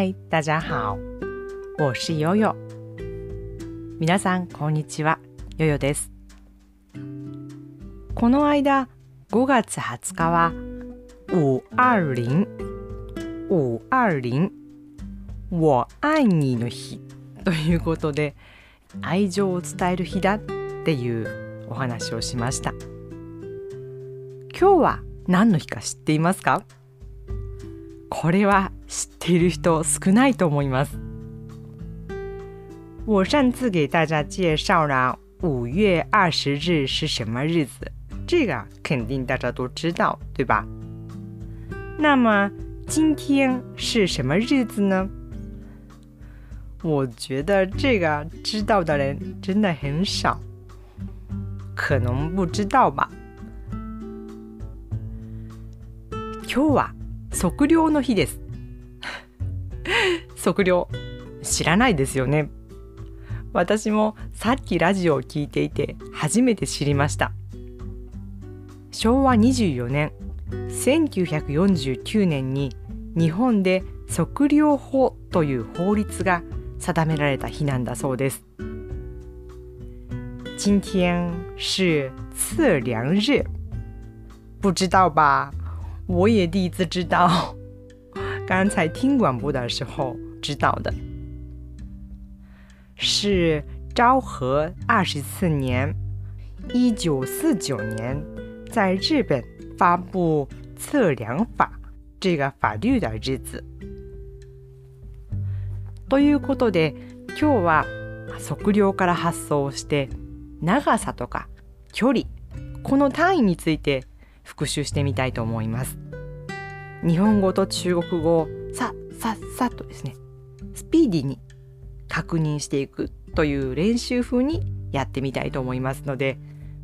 嗨，大家好，我是悠悠。皆さんこんにちは、悠悠です。この間5月20日は五二零五二零我愛你の日。ということで愛情を伝える日だっていうお話をしました。今日は何の日か知っていますか？これは知っている人少ないと思います。我上次给大家介绍了五月二十日是什么日子，这个肯定大家都知道，对吧？那么今天是什么日子呢？我觉得这个知道的人真的很少，可能不知道吧。今日は測量の日です。測量知らないですよね。私もさっきラジオを聞いていて初めて知りました。昭和24年1949年に日本で測量法という法律が定められた日なんだそうです。今天是测量日，不知道吧？我也第一次知道，刚才听广播的时候知道的。是昭和二十四年，一九四九年，在日本发布测量法这个法律的日子。ということで今日は測量から発想して長さとか距離この単位について復習してみたいと思います。日本語と中国語をさささっとですねスピーディーに確認していくという練習風にやってみたいと思いますので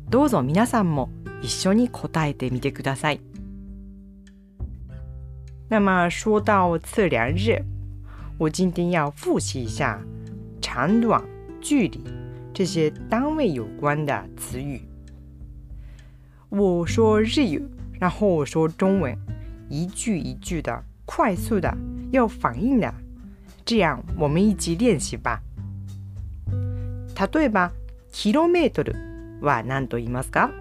どうぞ皆さんも一緒に答えてみてください。那么说到测量日，我今天要复习一下长短、距离这些单位有关的词语。我说日语，然后我说中文，一句一句的，快速的，要反应的，这样我们一起练习吧。例えば、キロメートルは何と言いますか？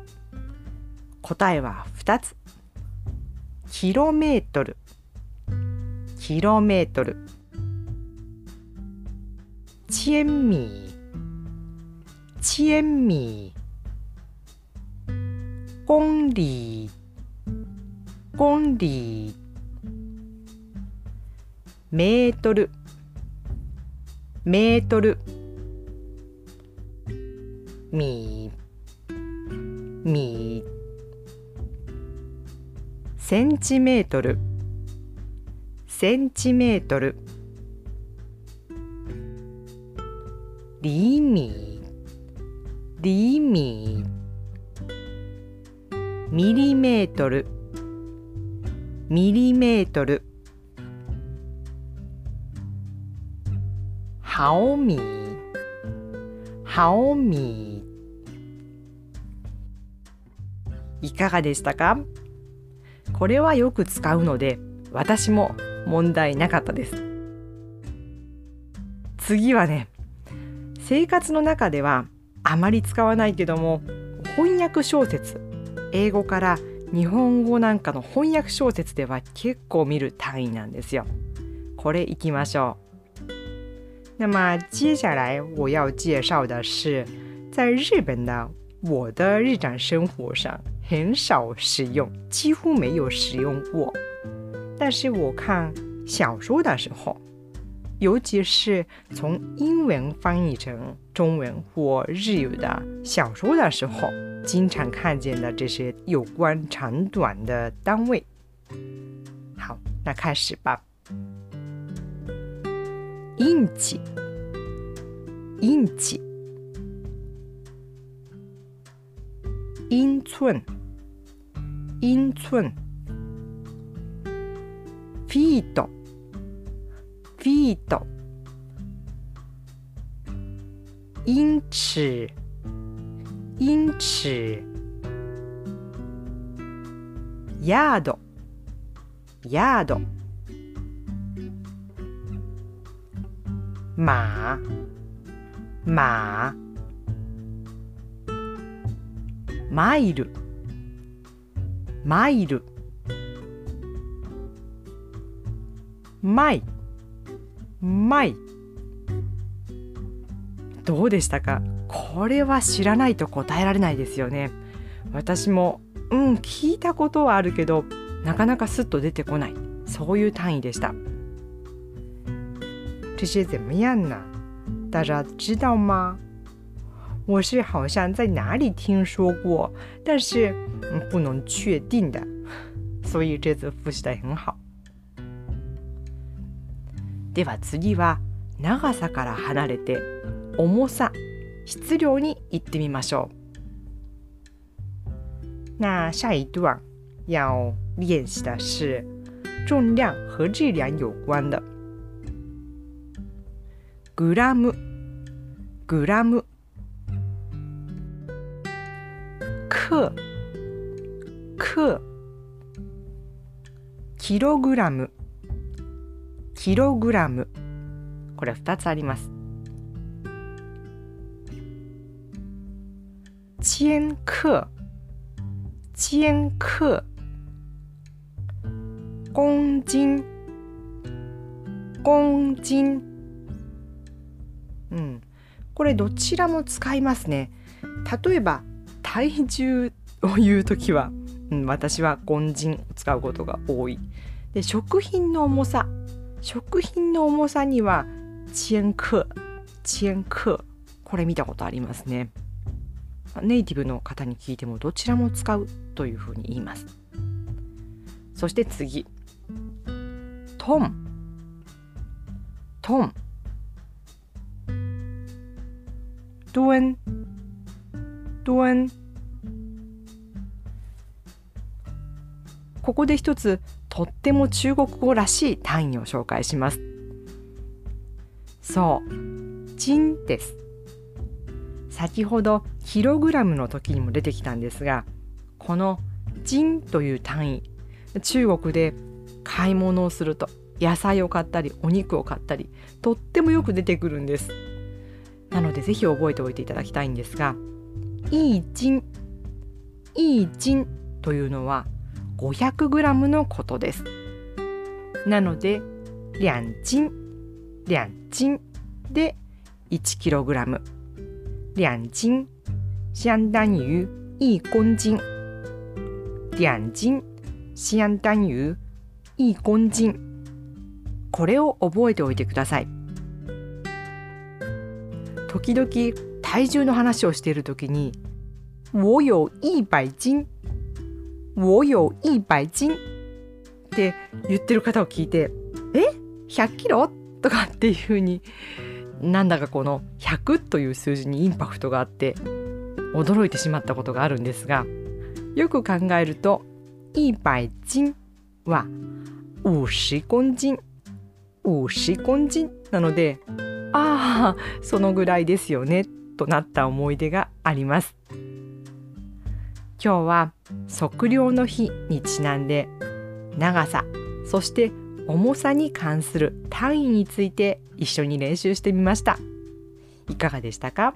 答えは2つ。キロメートル、キロメートル。千米、千米。公里、公里。メートル、メートル。米、米。センチメートル、センチメートル。厘米、厘米。ミリメートル、ミリメートル。毫米、毫米。いかがでしたか？これはよく使うので私も問題なかったです。次はね生活の中ではあまり使わないけども翻訳小説。英語から日本語なんかの翻訳小説では結構見る単位なんですよこれいきましょう那么接下来我要介绍的是在日本的我的日常生活上很少使用，几乎没有使用过。但是我看小说的时候，尤其是从英文翻译成中文或日语的小说的时候，经常看见的这些有关长短的单位。好，那开始吧。印记，印记。英寸，英寸，feet フートインチ。インチ。ヤード。ヤード。マーマーイル。マイル。マイ。ルマイどうでしたか？これは知らないと答えられないですよね。私もうん聞いたことはあるけどなかなかスッと出てこない。そういう単位でした。这些怎么样呢？大家知道吗？我是好像在哪里听说过但是不能确定的。所以这次复习的很好。では次は長さから離れて重さ質量に行ってみましょう。那下一段要练习的是重量和质量有关的。グラム、グラム、克、克、キログラム、キログラム。これ2つあります。千克、千克、公斤、公斤。うん、これどちらも使いますね。例えば体重を言うときは、うん、私は公斤を使うことが多い。で食品の重さ食品の重さには千克千克これ見たことありますね。ネイティブの方に聞いてもどちらも使うというふうに言います。そして次。トン。トン。吨吨ここで一つとっても中国語らしい単位を紹介します。そう「斤」です。先ほどキログラムの時にも出てきたんですがこの「斤」という単位中国で買い物をすると野菜を買ったりお肉を買ったりとってもよく出てくるんです。なのでぜひ覚えておいていただきたいんですが「いい斤」「いい斤」というのは 500g のことですなので「两斤」「两斤」で 1kg 两斤相当于一公斤。两斤相当于一公斤。これを覚えておいてください。時々体重の話をしている時に「我有一百斤」「我有一百斤」って言ってる方を聞いて「え？100キロ?」とかっていうふうになんだかこの100という数字にインパクトがあって驚いてしまったことがあるんですがよく考えると100斤は50公斤50公斤なのでああそのぐらいですよねとなった思い出があります今日は測量の日にちなんで長さそして重さに関する単位について一緒に練習してみました。いかがでしたか？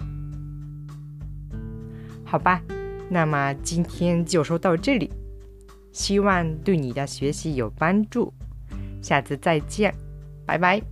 好吧，那么今天就说到这里，希望对你的学习有帮助。下次再见，拜拜。